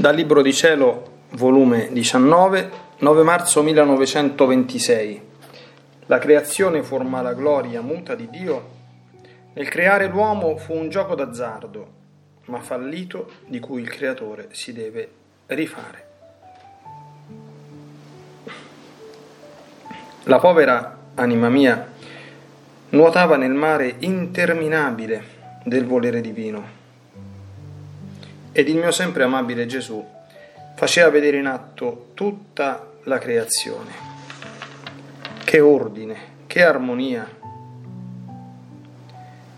Dal Libro di Cielo, volume 19, 9 marzo 1926. La creazione forma la gloria muta di Dio. Nel creare l'uomo fu un gioco d'azzardo, ma fallito di cui il creatore si deve rifare. La povera anima mia nuotava nel mare interminabile del volere divino ed il mio sempre amabile Gesù faceva vedere in atto tutta la creazione. Che ordine, che armonia,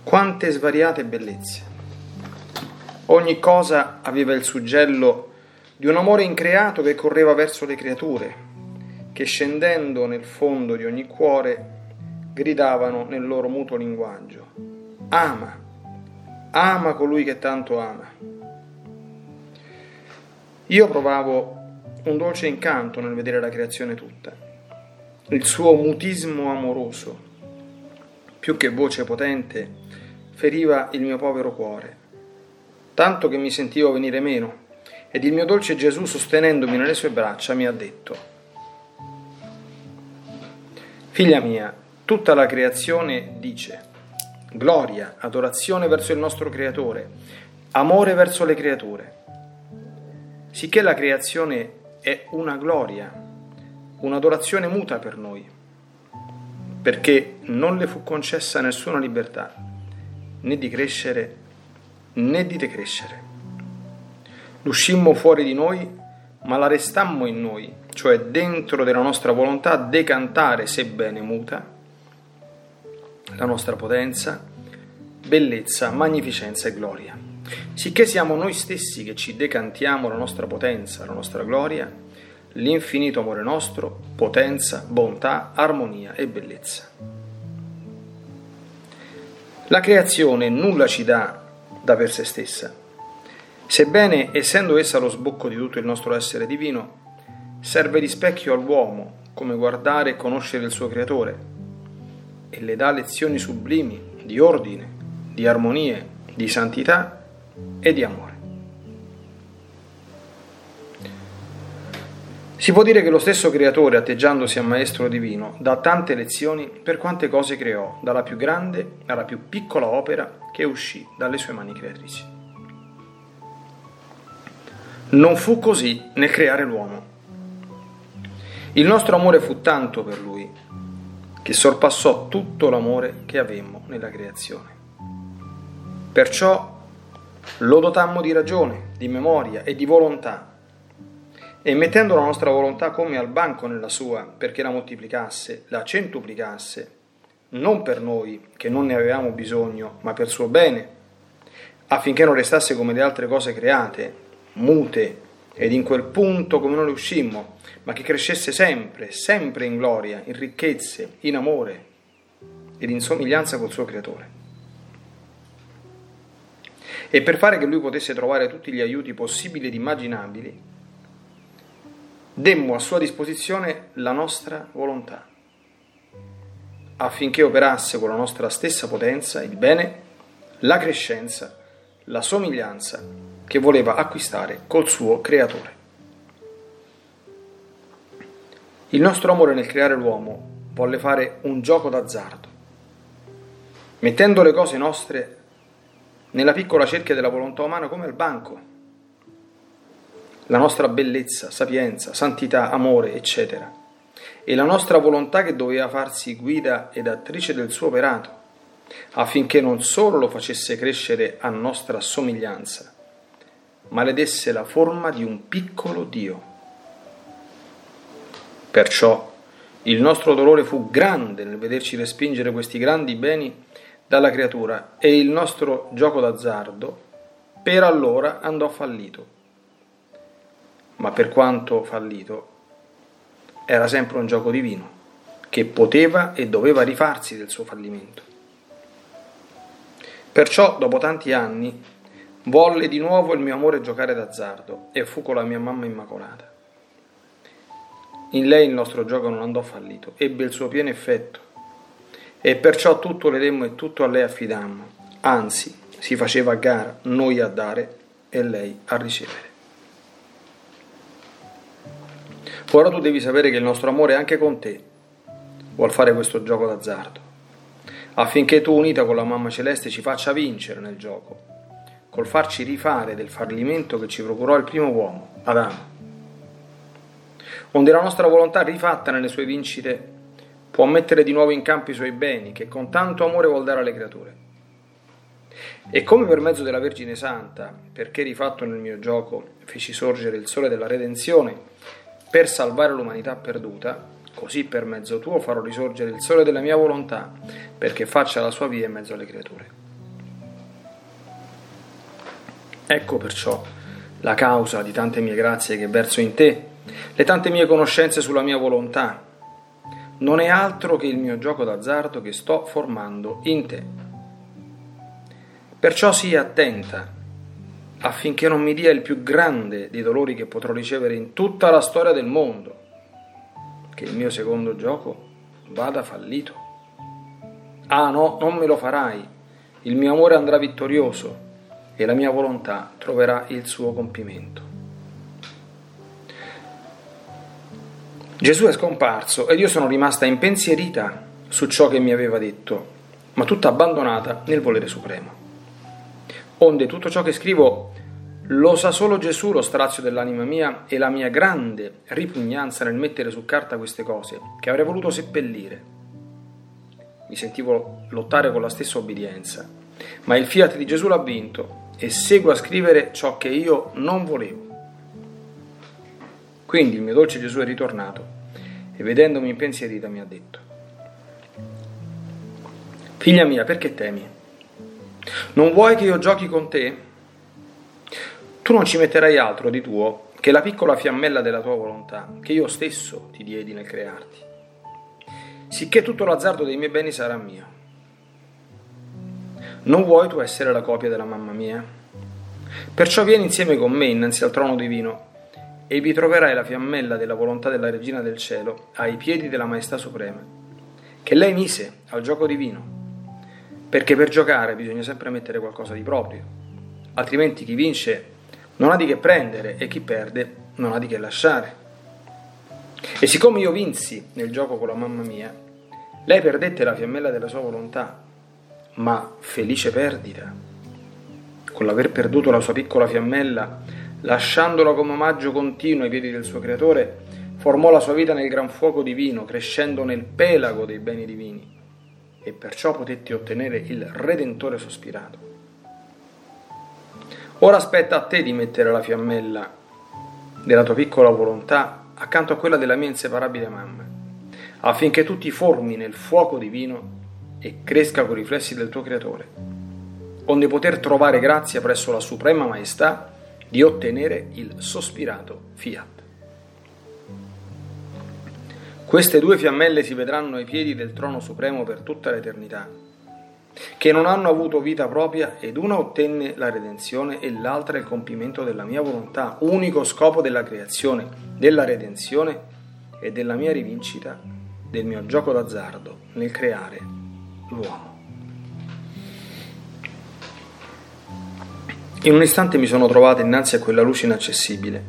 quante svariate bellezze. Ogni cosa aveva il suggello di un amore increato che correva verso le creature, che scendendo nel fondo di ogni cuore gridavano nel loro mutuo linguaggio. Ama, ama colui che tanto ama. Io provavo un dolce incanto nel vedere la creazione tutta, il suo mutismo amoroso, più che voce potente, feriva il mio povero cuore, tanto che mi sentivo venire meno, ed il mio dolce Gesù, sostenendomi nelle sue braccia, mi ha detto, Figlia mia, tutta la creazione dice, gloria, adorazione verso il nostro Creatore, amore verso le creature sicché la creazione è una gloria, un'adorazione muta per noi, perché non le fu concessa nessuna libertà, né di crescere né di decrescere. L'uscimmo fuori di noi, ma la restammo in noi, cioè dentro della nostra volontà decantare, sebbene muta, la nostra potenza, bellezza, magnificenza e gloria sicché siamo noi stessi che ci decantiamo la nostra potenza, la nostra gloria, l'infinito amore nostro, potenza, bontà, armonia e bellezza. La creazione nulla ci dà da per sé stessa, sebbene, essendo essa lo sbocco di tutto il nostro essere divino, serve di specchio all'uomo come guardare e conoscere il suo creatore e le dà lezioni sublimi di ordine, di armonie, di santità e di amore. Si può dire che lo stesso creatore, atteggiandosi a maestro divino, dà tante lezioni per quante cose creò, dalla più grande alla più piccola opera che uscì dalle sue mani creatrici. Non fu così nel creare l'uomo. Il nostro amore fu tanto per lui che sorpassò tutto l'amore che avemmo nella creazione. Perciò lo dotammo di ragione, di memoria e di volontà. E mettendo la nostra volontà come al banco nella sua, perché la moltiplicasse, la centuplicasse, non per noi che non ne avevamo bisogno, ma per suo bene, affinché non restasse come le altre cose create, mute, ed in quel punto come noi uscimmo, ma che crescesse sempre, sempre in gloria, in ricchezze, in amore ed in somiglianza col suo creatore e per fare che lui potesse trovare tutti gli aiuti possibili ed immaginabili, demmo a sua disposizione la nostra volontà, affinché operasse con la nostra stessa potenza il bene, la crescenza, la somiglianza che voleva acquistare col suo creatore. Il nostro amore nel creare l'uomo volle fare un gioco d'azzardo, mettendo le cose nostre nella piccola cerchia della volontà umana come al banco. La nostra bellezza, sapienza, santità, amore, eccetera. E la nostra volontà che doveva farsi guida ed attrice del suo operato, affinché non solo lo facesse crescere a nostra somiglianza, ma le desse la forma di un piccolo Dio. Perciò il nostro dolore fu grande nel vederci respingere questi grandi beni dalla creatura e il nostro gioco d'azzardo per allora andò fallito. Ma per quanto fallito, era sempre un gioco divino che poteva e doveva rifarsi del suo fallimento. Perciò, dopo tanti anni, volle di nuovo il mio amore giocare d'azzardo e fu con la mia mamma immacolata. In lei il nostro gioco non andò fallito, ebbe il suo pieno effetto e perciò tutto le demmo e tutto a lei affidammo, anzi si faceva a gara noi a dare e lei a ricevere. Ora tu devi sapere che il nostro amore anche con te vuol fare questo gioco d'azzardo, affinché tu, unita con la mamma celeste, ci faccia vincere nel gioco, col farci rifare del fallimento che ci procurò il primo uomo, Adamo. Onde la nostra volontà rifatta nelle sue vincite può mettere di nuovo in campo i suoi beni che con tanto amore vuol dare alle creature. E come per mezzo della Vergine Santa, perché rifatto nel mio gioco, feci sorgere il sole della redenzione per salvare l'umanità perduta, così per mezzo tuo farò risorgere il sole della mia volontà, perché faccia la sua via in mezzo alle creature. Ecco perciò la causa di tante mie grazie che verso in te, le tante mie conoscenze sulla mia volontà. Non è altro che il mio gioco d'azzardo che sto formando in te. Perciò sii attenta affinché non mi dia il più grande dei dolori che potrò ricevere in tutta la storia del mondo, che il mio secondo gioco vada fallito. Ah no, non me lo farai, il mio amore andrà vittorioso e la mia volontà troverà il suo compimento. Gesù è scomparso ed io sono rimasta impensierita su ciò che mi aveva detto, ma tutta abbandonata nel volere supremo. Onde tutto ciò che scrivo lo sa solo Gesù lo strazio dell'anima mia e la mia grande ripugnanza nel mettere su carta queste cose, che avrei voluto seppellire. Mi sentivo lottare con la stessa obbedienza, ma il fiat di Gesù l'ha vinto e seguo a scrivere ciò che io non volevo. Quindi il mio dolce Gesù è ritornato e vedendomi impensierita mi ha detto, Figlia mia, perché temi? Non vuoi che io giochi con te? Tu non ci metterai altro di tuo che la piccola fiammella della tua volontà, che io stesso ti diedi nel crearti, sicché tutto l'azzardo dei miei beni sarà mio. Non vuoi tu essere la copia della mamma mia? Perciò vieni insieme con me innanzi al trono divino e vi troverai la fiammella della volontà della Regina del Cielo ai piedi della Maestà Suprema, che lei mise al gioco divino perché per giocare bisogna sempre mettere qualcosa di proprio, altrimenti chi vince non ha di che prendere e chi perde non ha di che lasciare. E siccome io vinsi nel gioco con la mamma mia, lei perdette la fiammella della sua volontà, ma felice perdita, con l'aver perduto la sua piccola fiammella, lasciandola come omaggio continuo ai piedi del suo creatore, formò la sua vita nel gran fuoco divino, crescendo nel pelago dei beni divini e perciò potetti ottenere il Redentore sospirato. Ora aspetta a te di mettere la fiammella della tua piccola volontà accanto a quella della mia inseparabile mamma, affinché tu ti formi nel fuoco divino e cresca con i riflessi del tuo Creatore, onde poter trovare grazia presso la Suprema Maestà di ottenere il sospirato fiat. Queste due fiammelle si vedranno ai piedi del trono supremo per tutta l'eternità, che non hanno avuto vita propria ed una ottenne la redenzione e l'altra il compimento della mia volontà, unico scopo della creazione, della redenzione e della mia rivincita del mio gioco d'azzardo nel creare l'uomo. In un istante mi sono trovato innanzi a quella luce inaccessibile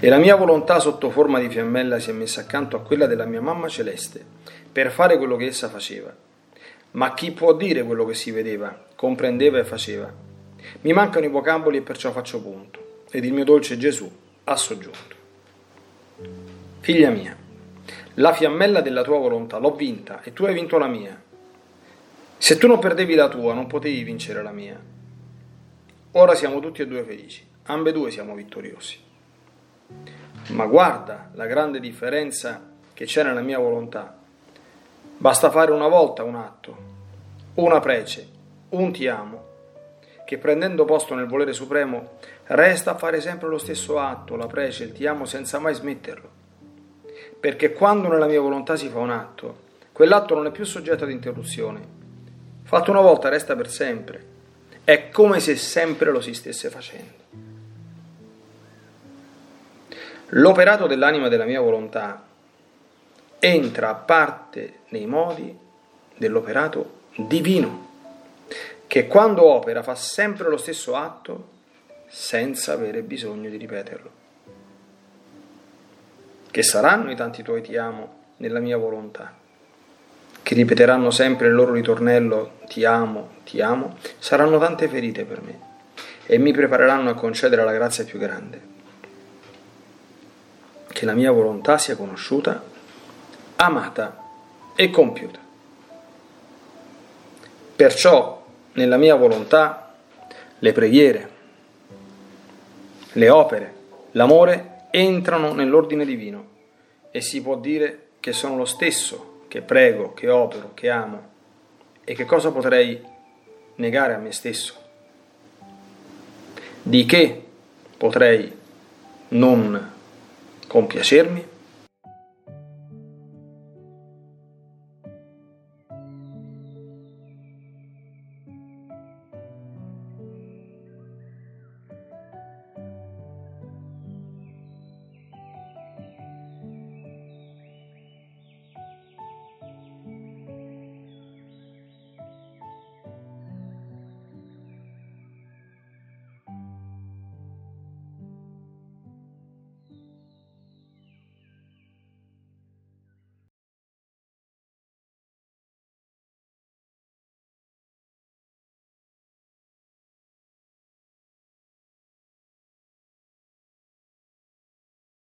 e la mia volontà sotto forma di fiammella si è messa accanto a quella della mia mamma celeste, per fare quello che essa faceva. Ma chi può dire quello che si vedeva, comprendeva e faceva? Mi mancano i vocaboli e perciò faccio punto, ed il mio dolce Gesù ha soggiunto. Figlia mia, la fiammella della tua volontà l'ho vinta e tu hai vinto la mia. Se tu non perdevi la tua, non potevi vincere la mia. Ora siamo tutti e due felici, ambedue siamo vittoriosi. Ma guarda la grande differenza che c'è nella mia volontà. Basta fare una volta un atto, una prece, un ti amo, che prendendo posto nel volere supremo resta a fare sempre lo stesso atto, la prece, il ti amo senza mai smetterlo. Perché quando nella mia volontà si fa un atto, quell'atto non è più soggetto ad interruzione. Fatto una volta resta per sempre. È come se sempre lo si stesse facendo. L'operato dell'anima della mia volontà entra a parte nei modi dell'operato divino, che quando opera fa sempre lo stesso atto senza avere bisogno di ripeterlo. che saranno i tanti tuoi ti amo nella mia volontà, che ripeteranno sempre il loro ritornello ti amo, ti amo, saranno tante ferite per me e mi prepareranno a concedere la grazia più grande. Che la mia volontà sia conosciuta, amata e compiuta. Perciò nella mia volontà le preghiere, le opere, l'amore entrano nell'ordine divino e si può dire che sono lo stesso che prego, che opero, che amo e che cosa potrei negare a me stesso? Di che potrei non compiacermi?